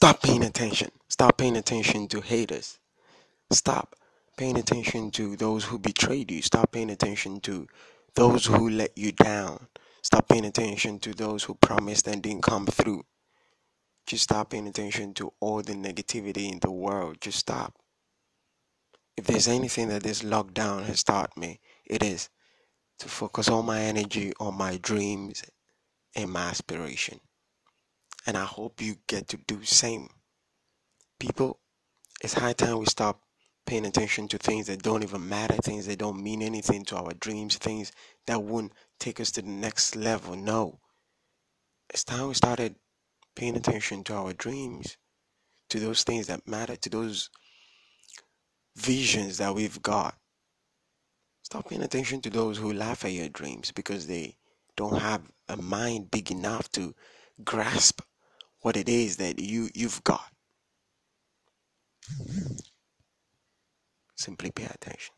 Stop paying attention. Stop paying attention to haters. Stop paying attention to those who betrayed you. Stop paying attention to those who let you down. Stop paying attention to those who promised and didn't come through. Just stop paying attention to all the negativity in the world. Just stop. If there's anything that this lockdown has taught me, it is to focus all my energy on my dreams and my aspiration. And I hope you get to do same. People, it's high time we stop paying attention to things that don't even matter, things that don't mean anything to our dreams, things that wouldn't take us to the next level. No. It's time we started paying attention to our dreams, to those things that matter, to those visions that we've got. Stop paying attention to those who laugh at your dreams because they don't have a mind big enough to grasp what it is that you you've got. Simply pay attention.